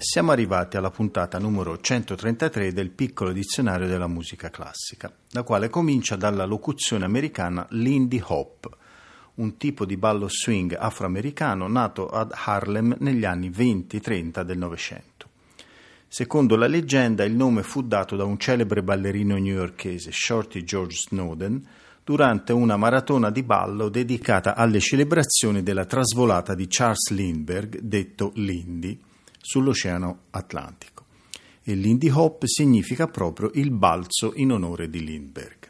siamo arrivati alla puntata numero 133 del piccolo dizionario della musica classica, la quale comincia dalla locuzione americana Lindy Hop, un tipo di ballo swing afroamericano nato ad Harlem negli anni 20-30 del Novecento. Secondo la leggenda il nome fu dato da un celebre ballerino newyorkese, Shorty George Snowden, durante una maratona di ballo dedicata alle celebrazioni della trasvolata di Charles Lindbergh, detto Lindy, sull'Oceano Atlantico. E Lindy Hop significa proprio il balzo in onore di Lindbergh.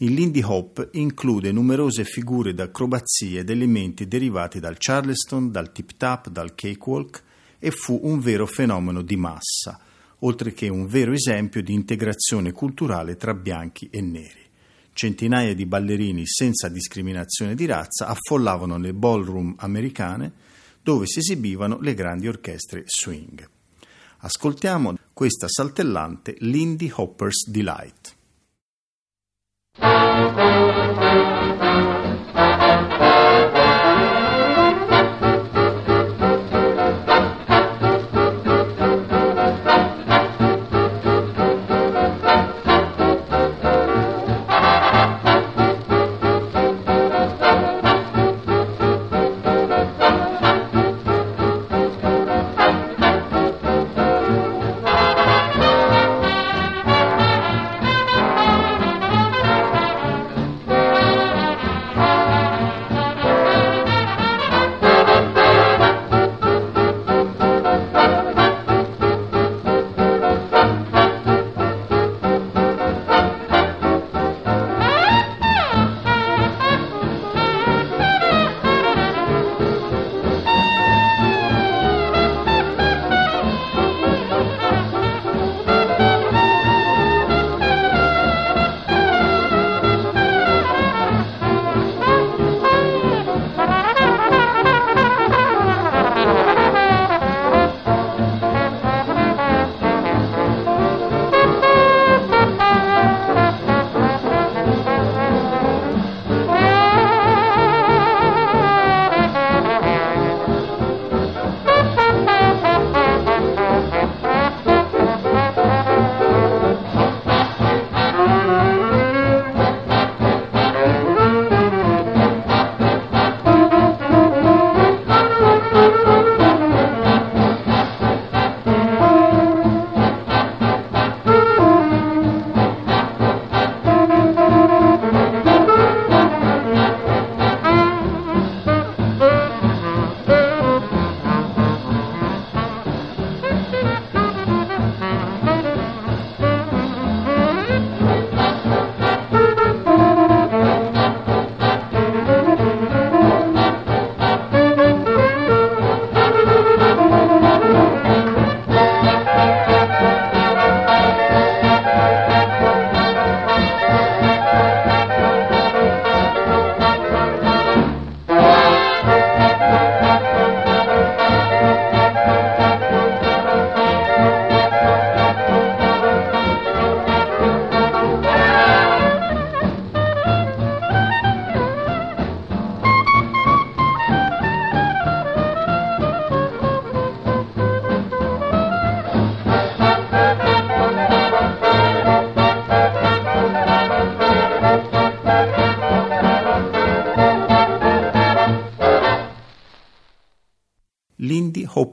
Il Lindy Hop include numerose figure d'acrobazia ed elementi derivati dal Charleston, dal tip tap, dal cakewalk e fu un vero fenomeno di massa, oltre che un vero esempio di integrazione culturale tra bianchi e neri. Centinaia di ballerini senza discriminazione di razza affollavano le ballroom americane dove si esibivano le grandi orchestre swing. Ascoltiamo questa saltellante Lindy Hopper's Delight.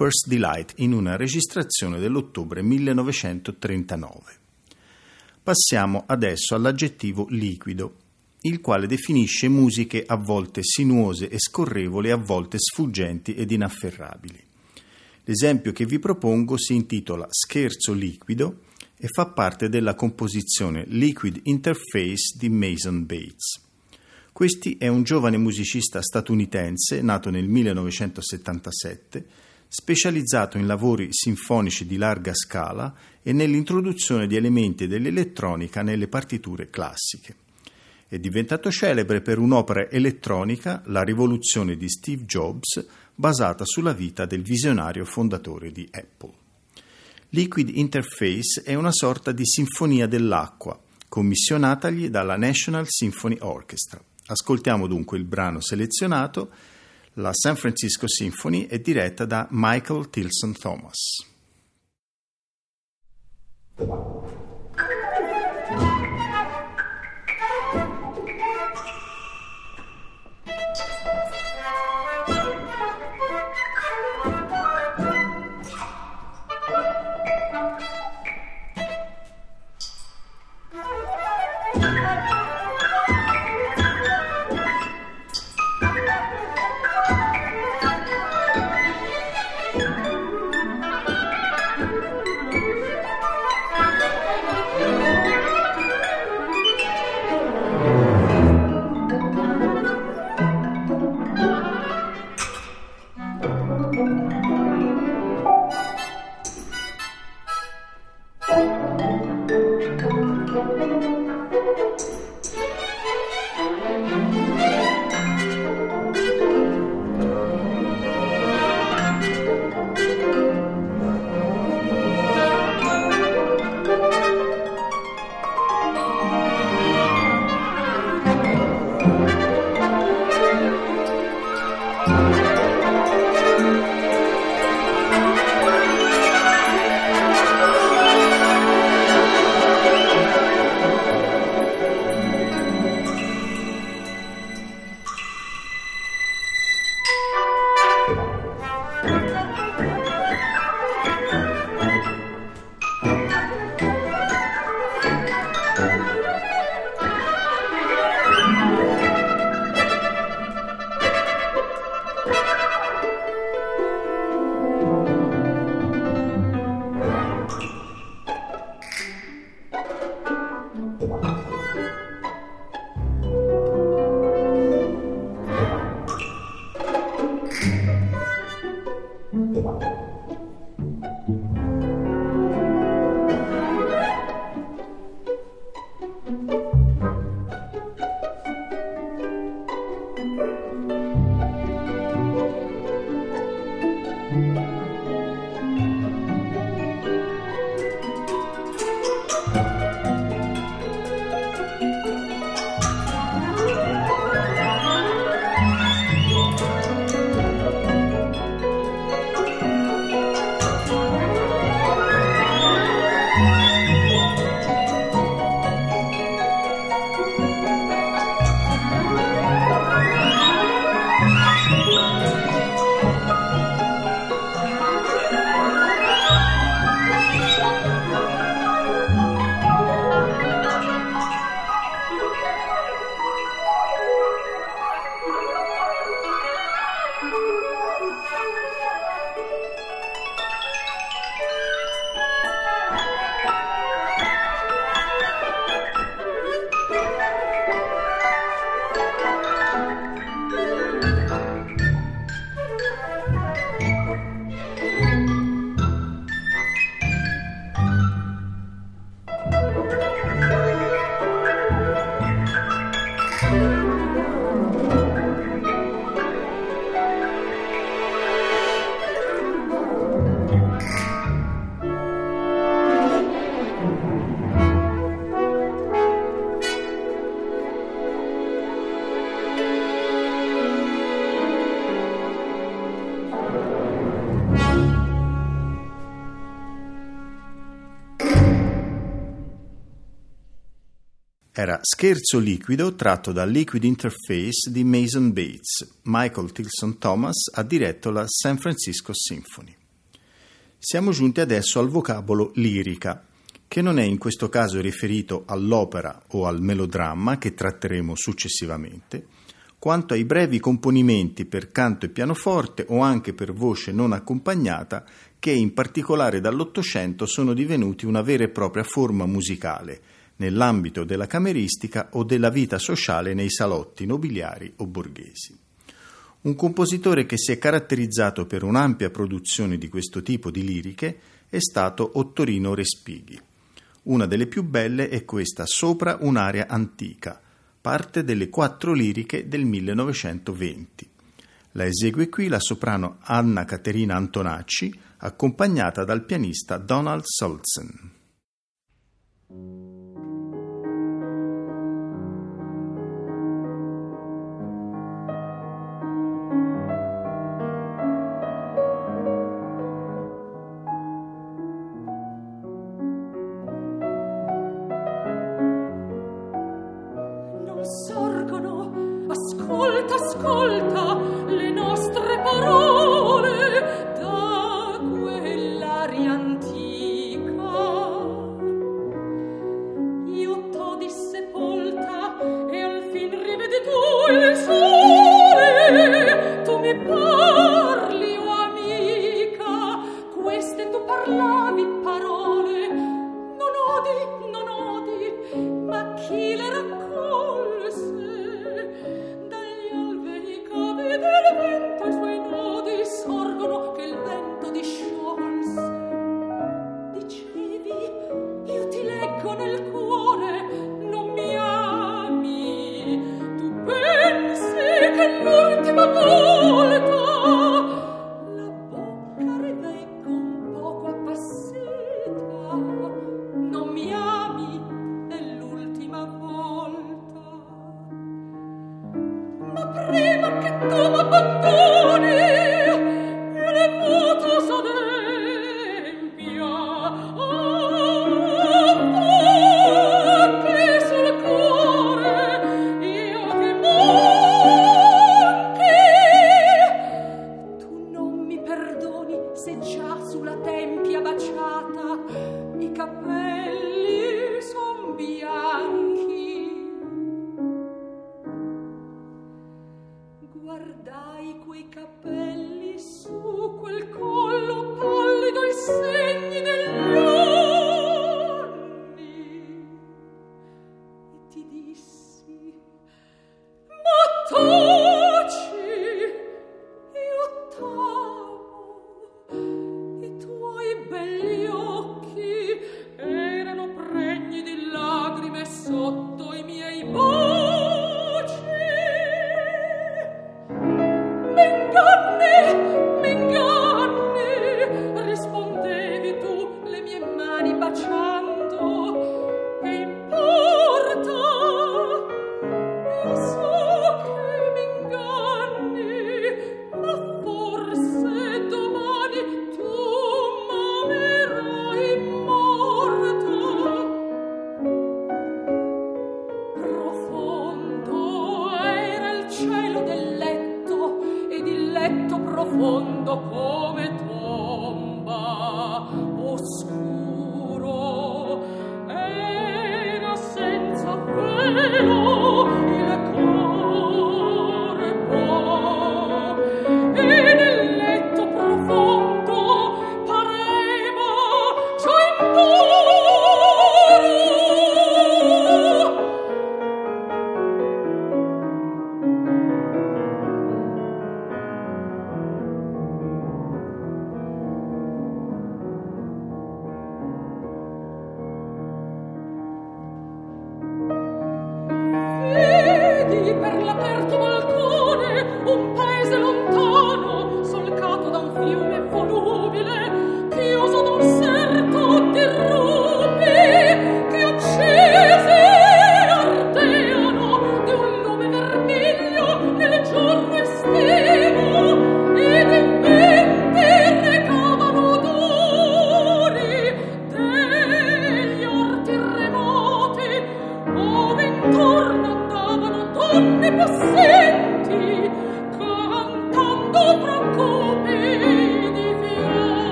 Hopper's Delight in una registrazione dell'ottobre 1939. Passiamo adesso all'aggettivo liquido, il quale definisce musiche a volte sinuose e scorrevoli, a volte sfuggenti ed inafferrabili. L'esempio che vi propongo si intitola Scherzo liquido e fa parte della composizione Liquid Interface di Mason Bates. Questi è un giovane musicista statunitense nato nel 1977, specializzato in lavori sinfonici di larga scala e nell'introduzione di elementi dell'elettronica nelle partiture classiche. È diventato celebre per un'opera elettronica, La rivoluzione di Steve Jobs, basata sulla vita del visionario fondatore di Apple. Liquid Interface è una sorta di sinfonia dell'acqua, commissionatagli dalla National Symphony Orchestra. Ascoltiamo dunque il brano selezionato. La San Francisco Symphony è diretta da Michael Tilson Thomas. Era Scherzo liquido tratto da Liquid Interface di Mason Bates. Michael Tilson Thomas ha diretto la San Francisco Symphony. Siamo giunti adesso al vocabolo lirica, che non è in questo caso riferito all'opera o al melodramma che tratteremo successivamente, quanto ai brevi componimenti per canto e pianoforte o anche per voce non accompagnata che in particolare dall'Ottocento sono divenuti una vera e propria forma musicale nell'ambito della cameristica o della vita sociale nei salotti nobiliari o borghesi. un compositore che si è caratterizzato per un'ampia produzione di questo tipo di liriche è stato Ottorino Respighi. Una delle più belle è questa Sopra un'area antica, parte delle quattro liriche del 1920. La esegue qui la soprano Anna Caterina Antonacci, accompagnata dal pianista Donald Solzen.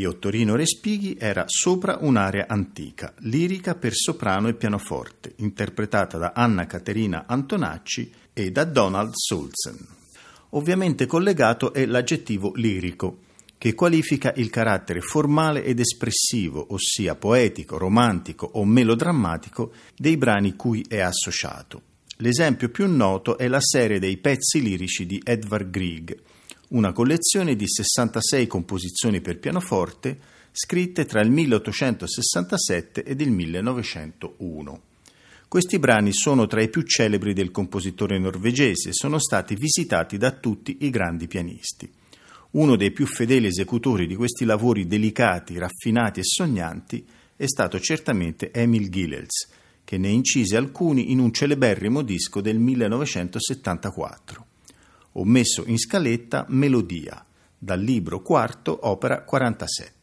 Di Ottorino Respighi era Sopra un'area antica, lirica per soprano e pianoforte, interpretata da Anna Caterina Antonacci e da Donald Sulzen. Ovviamente collegato è l'aggettivo lirico, che qualifica il carattere formale ed espressivo, ossia poetico, romantico o melodrammatico, dei brani cui è associato. L'esempio più noto è la serie dei pezzi lirici di Edvard Grieg, una collezione di 66 composizioni per pianoforte scritte tra il 1867 ed il 1901. Questi brani sono tra i più celebri del compositore norvegese e sono stati visitati da tutti i grandi pianisti. Uno dei più fedeli esecutori di questi lavori delicati, raffinati e sognanti è stato certamente Emil Gilels, che ne incise alcuni in un celeberrimo disco del 1974. Ho messo in scaletta Melodia, dal libro quarto, opera 47.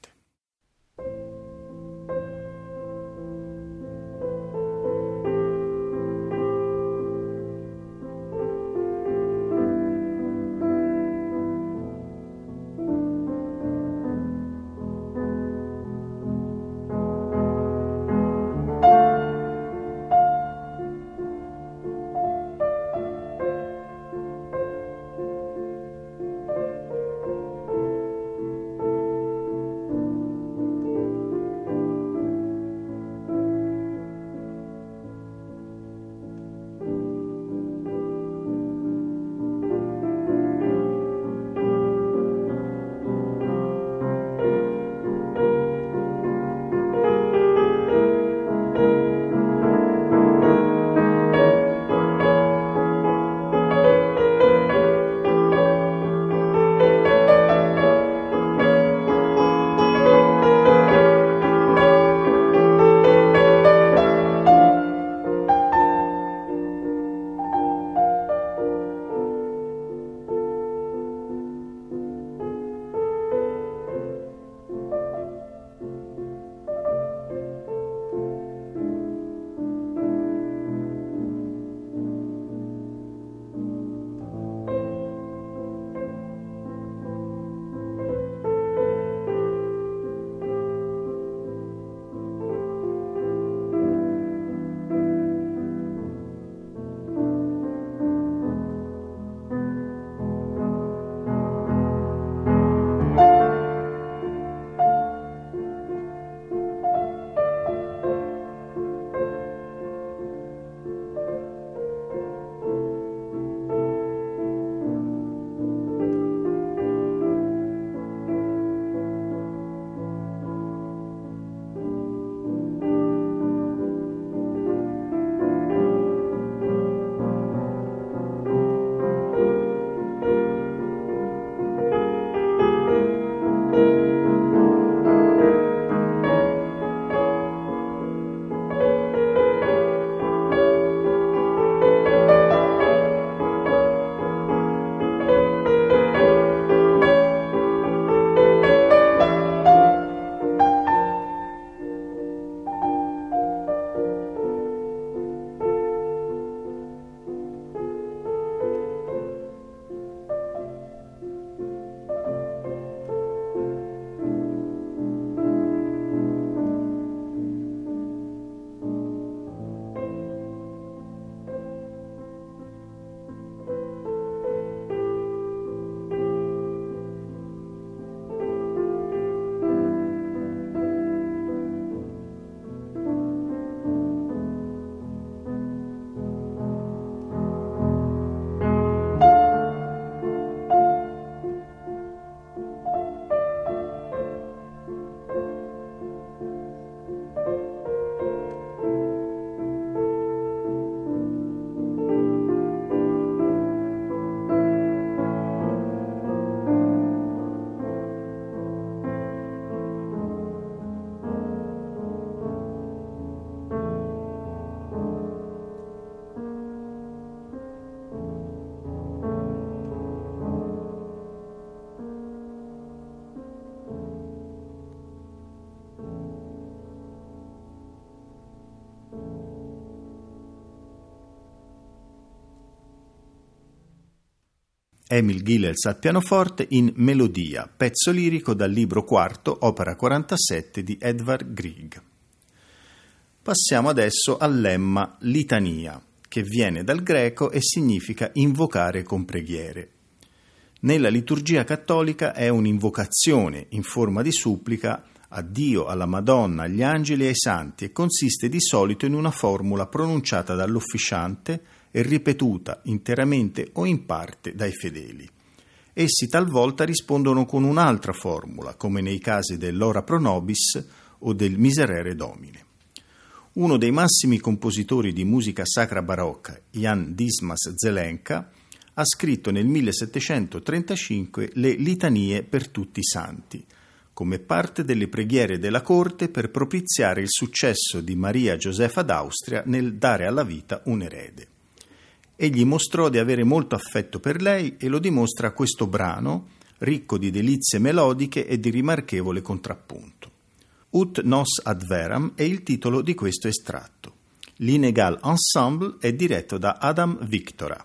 Emil Gillels al pianoforte in Melodia, pezzo lirico dal libro quarto, opera 47 di Edvard Grieg. Passiamo adesso al lemma litania, che viene dal greco e significa invocare con preghiere. Nella liturgia cattolica è un'invocazione in forma di supplica a Dio, alla Madonna, agli angeli e ai santi e consiste di solito in una formula pronunciata dall'officiante e ripetuta interamente o in parte dai fedeli. Essi talvolta rispondono con un'altra formula, come nei casi dell'Ora Pro Nobis o del Miserere Domine. Uno dei massimi compositori di musica sacra barocca, Jan Dismas Zelenka, ha scritto nel 1735 le litanie per tutti i santi, come parte delle preghiere della corte per propiziare il successo di Maria Gioseffa d'Austria nel dare alla vita un erede. Egli mostrò di avere molto affetto per lei e lo dimostra questo brano, ricco di delizie melodiche e di rimarchevole contrappunto. Ut nos ad veram è il titolo di questo estratto. L'Inegal Ensemble è diretto da Adam Victora.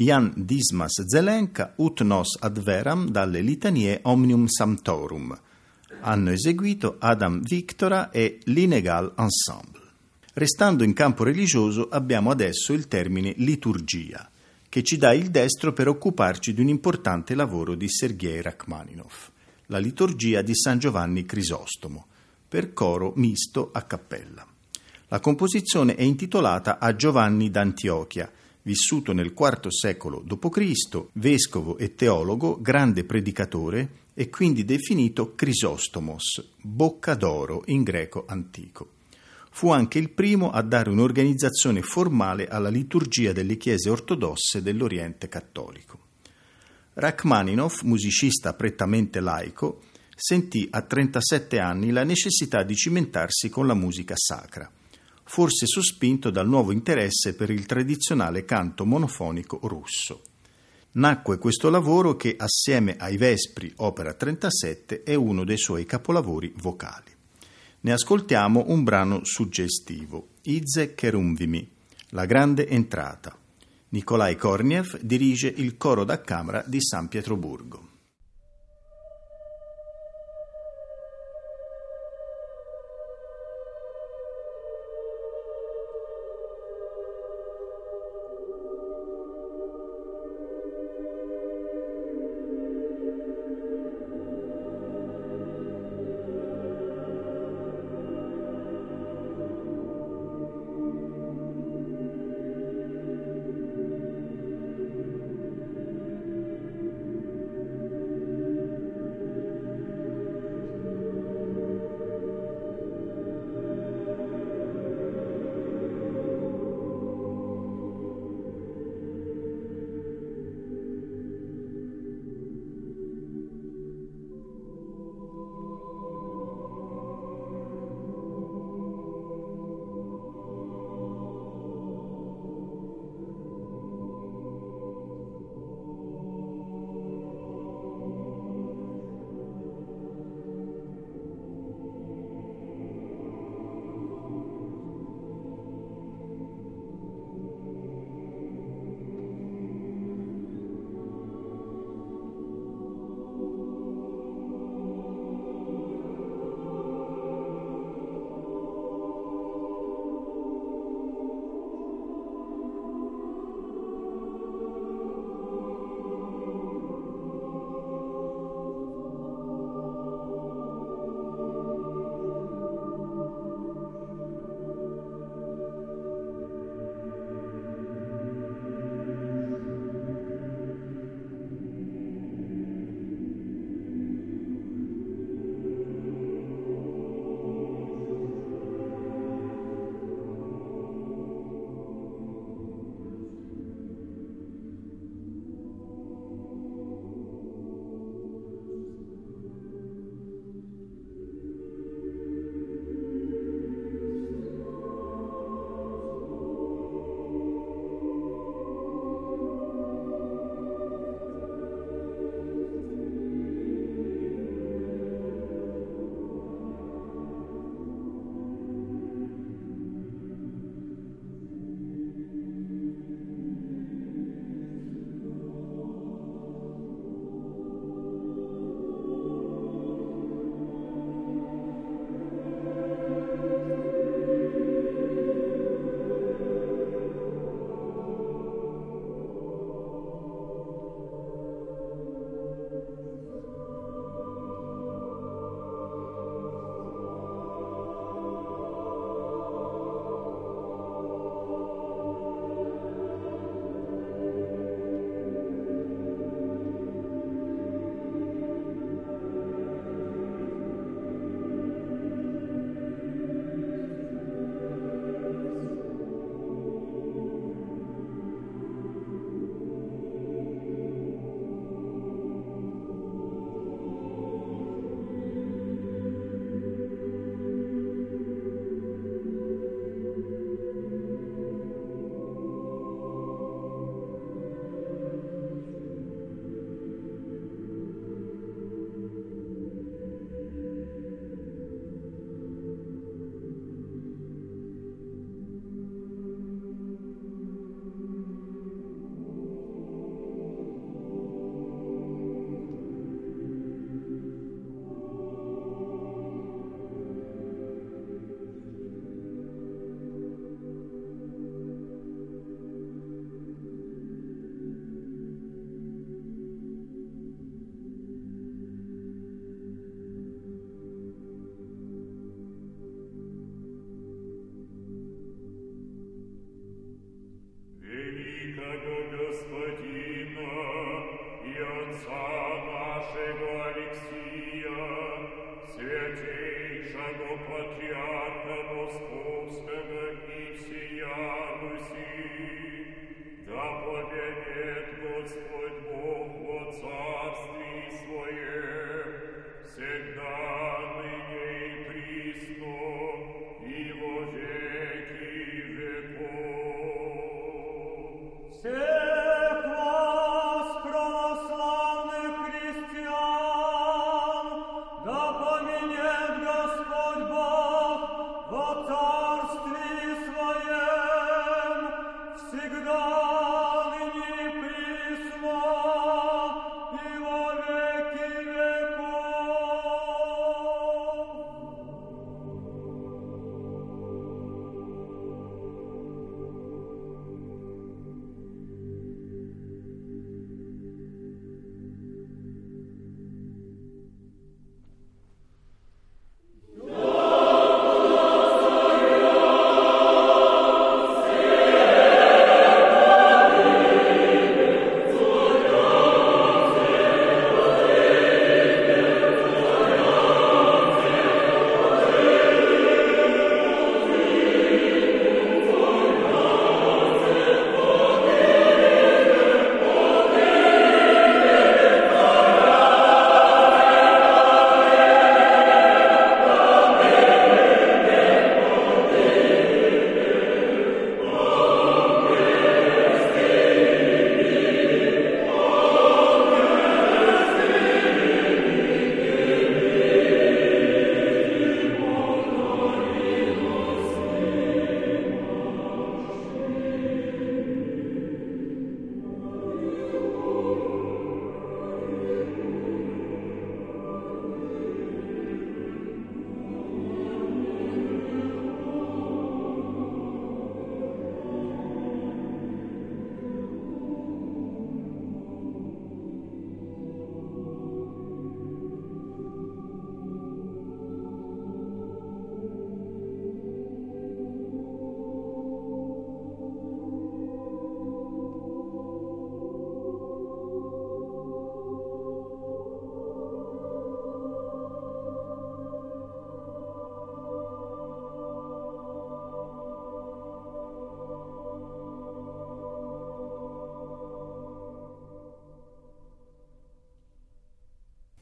Jan Dismas Zelenka ut nos ad veram dalle litanie Omnium Sanctorum. Hanno eseguito Adam Victora e l'Inegal Ensemble. Restando in campo religioso abbiamo adesso il termine liturgia, che ci dà il destro per occuparci di un importante lavoro di Sergei Rachmaninoff, la liturgia di San Giovanni Crisostomo, per coro misto a cappella. La composizione è intitolata a Giovanni d'Antiochia, vissuto nel IV secolo d.C., vescovo e teologo, grande predicatore e quindi definito Crisostomos, bocca d'oro in greco antico. Fu anche il primo a dare un'organizzazione formale alla liturgia delle chiese ortodosse dell'Oriente cattolico. Rachmaninoff, musicista prettamente laico, sentì a 37 anni la necessità di cimentarsi con la musica sacra forse sospinto dal nuovo interesse per il tradizionale canto monofonico russo. Nacque questo lavoro che, assieme ai Vespri, opera 37, è uno dei suoi capolavori vocali. Ne ascoltiamo un brano suggestivo, Ize Cherumvimi, La grande entrata. Nikolai Korniev dirige il coro da camera di San Pietroburgo.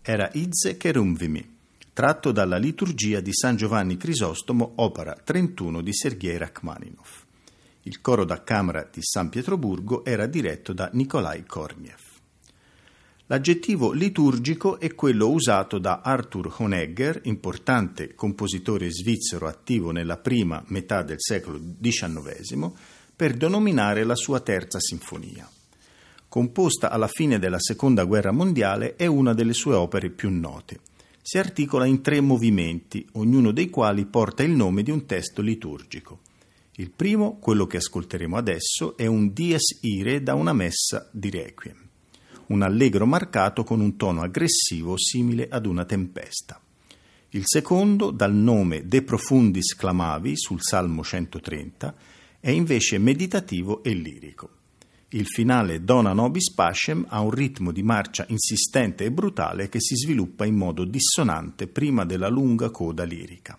Era Izze Cherumvimi, tratto dalla liturgia di San Giovanni Crisostomo, opera 31 di Sergei Rachmaninov. Il coro da camera di San Pietroburgo era diretto da Nikolai Korniev. L'aggettivo liturgico è quello usato da Arthur Honegger, importante compositore svizzero attivo nella prima metà del secolo XIX, per denominare la sua terza sinfonia. Composta alla fine della Seconda Guerra Mondiale, è una delle sue opere più note. Si articola in tre movimenti, ognuno dei quali porta il nome di un testo liturgico. Il primo, quello che ascolteremo adesso, è un Dies Ire da una messa di Requiem un allegro marcato con un tono aggressivo simile ad una tempesta. Il secondo, dal nome De Profundis Clamavi sul Salmo 130, è invece meditativo e lirico. Il finale Dona Nobis Pacem ha un ritmo di marcia insistente e brutale che si sviluppa in modo dissonante prima della lunga coda lirica.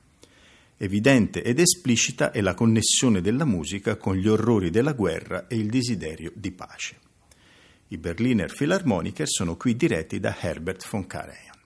Evidente ed esplicita è la connessione della musica con gli orrori della guerra e il desiderio di pace. I Berliner Philharmoniker sono qui diretti da Herbert von Karajan.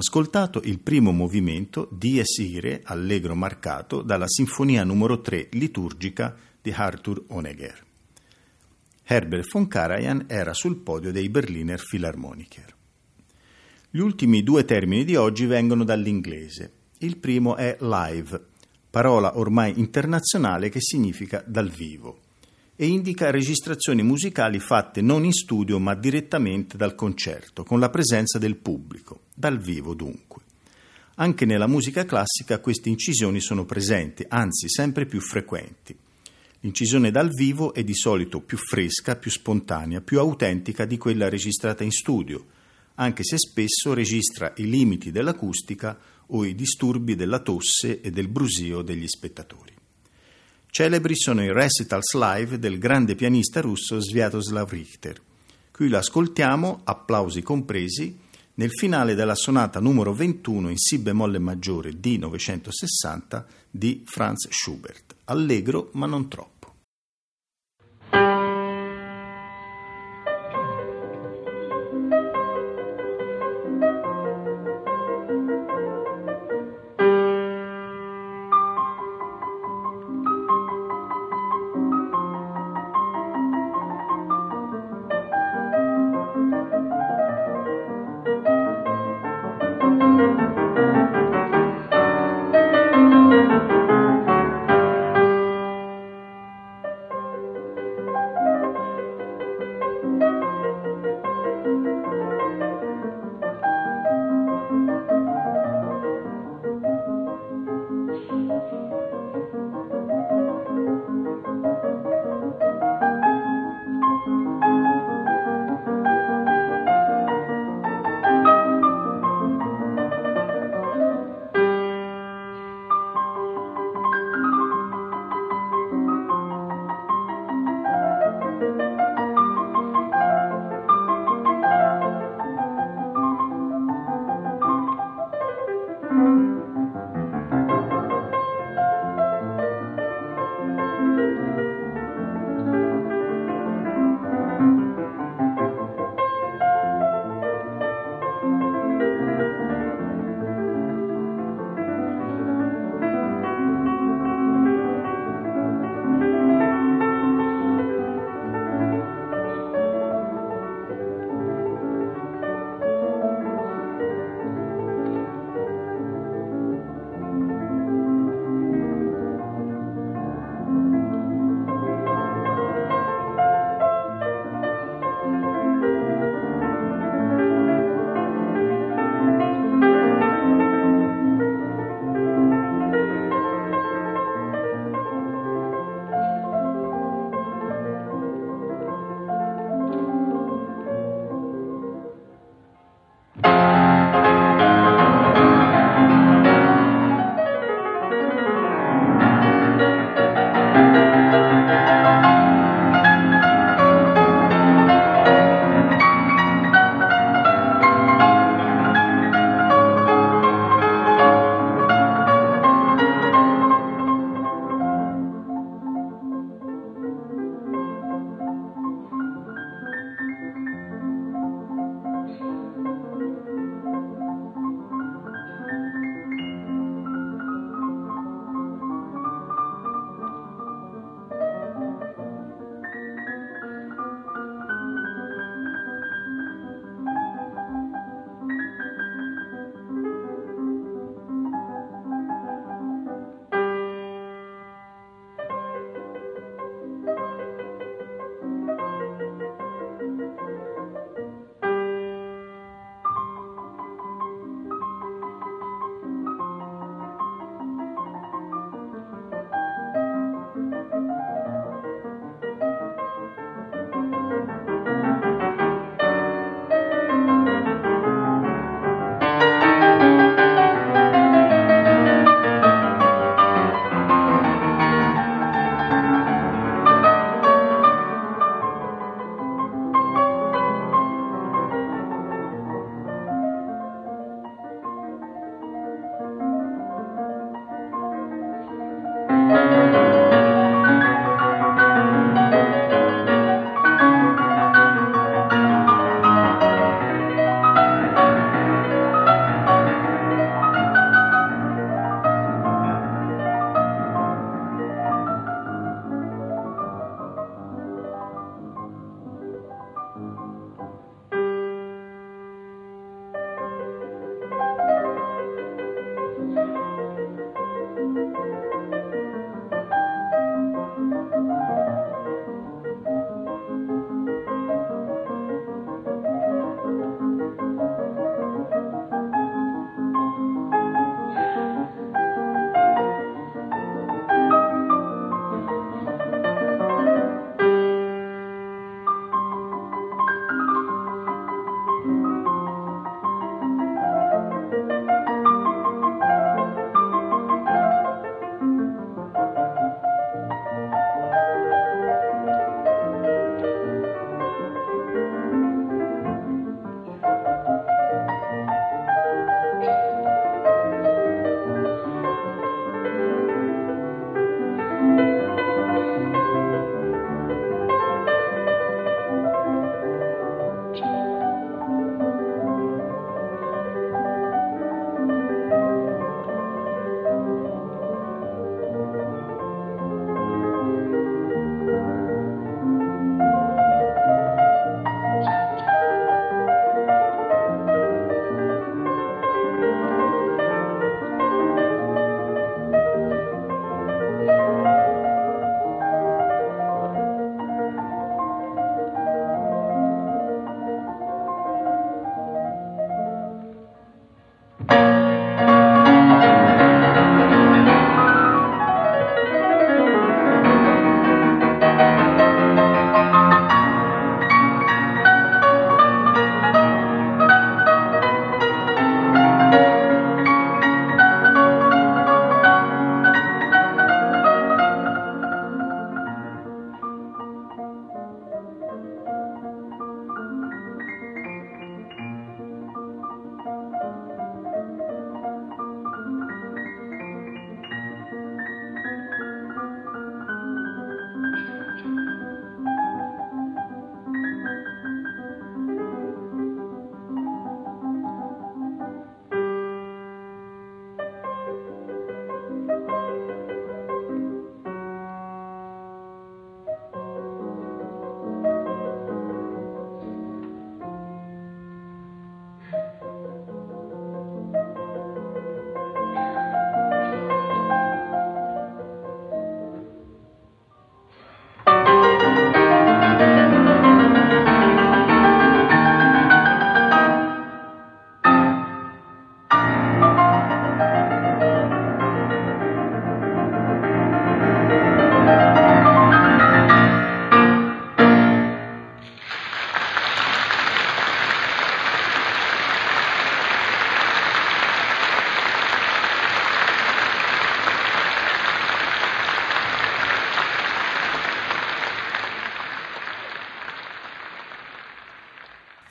Ascoltato il primo movimento Dies Irae, allegro marcato, dalla Sinfonia numero 3 liturgica di Arthur Honegger. Herbert von Karajan era sul podio dei Berliner Philharmoniker. Gli ultimi due termini di oggi vengono dall'inglese. Il primo è live, parola ormai internazionale che significa dal vivo e indica registrazioni musicali fatte non in studio ma direttamente dal concerto, con la presenza del pubblico, dal vivo dunque. Anche nella musica classica queste incisioni sono presenti, anzi sempre più frequenti. L'incisione dal vivo è di solito più fresca, più spontanea, più autentica di quella registrata in studio, anche se spesso registra i limiti dell'acustica o i disturbi della tosse e del brusio degli spettatori. Celebri sono i recitals live del grande pianista russo Sviatoslav Richter. Qui l'ascoltiamo, applausi compresi, nel finale della sonata numero 21 in Si bemolle maggiore di 960 di Franz Schubert. Allegro ma non troppo.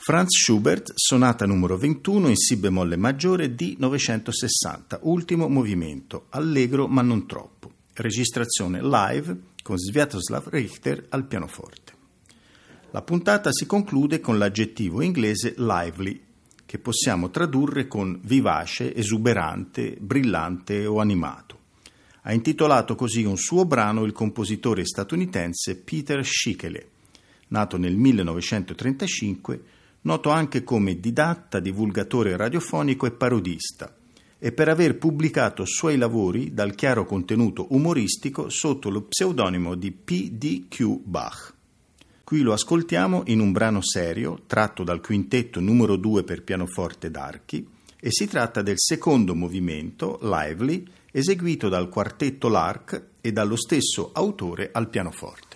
Franz Schubert, sonata numero 21 in Si bemolle maggiore di 960, ultimo movimento, allegro ma non troppo. Registrazione live con Sviatoslav Richter al pianoforte. La puntata si conclude con l'aggettivo inglese lively, che possiamo tradurre con vivace, esuberante, brillante o animato. Ha intitolato così un suo brano il compositore statunitense Peter Schickele, nato nel 1935, noto anche come didatta, divulgatore radiofonico e parodista, e per aver pubblicato suoi lavori dal chiaro contenuto umoristico sotto lo pseudonimo di P.D.Q. Bach. Qui lo ascoltiamo in un brano serio tratto dal quintetto numero 2 per pianoforte d'archi e si tratta del secondo movimento, Lively, eseguito dal quartetto Lark e dallo stesso autore al pianoforte.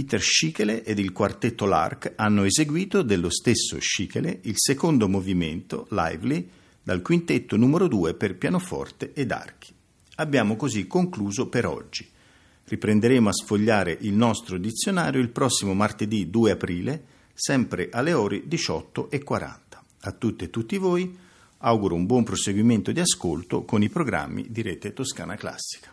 Peter Schickele ed il quartetto Lark hanno eseguito dello stesso Schickele il secondo movimento, Lively, dal quintetto numero 2 per pianoforte ed archi. Abbiamo così concluso per oggi. Riprenderemo a sfogliare il nostro dizionario il prossimo martedì 2 aprile, sempre alle ore 18.40. A tutte e tutti voi auguro un buon proseguimento di ascolto con i programmi di Rete Toscana Classica.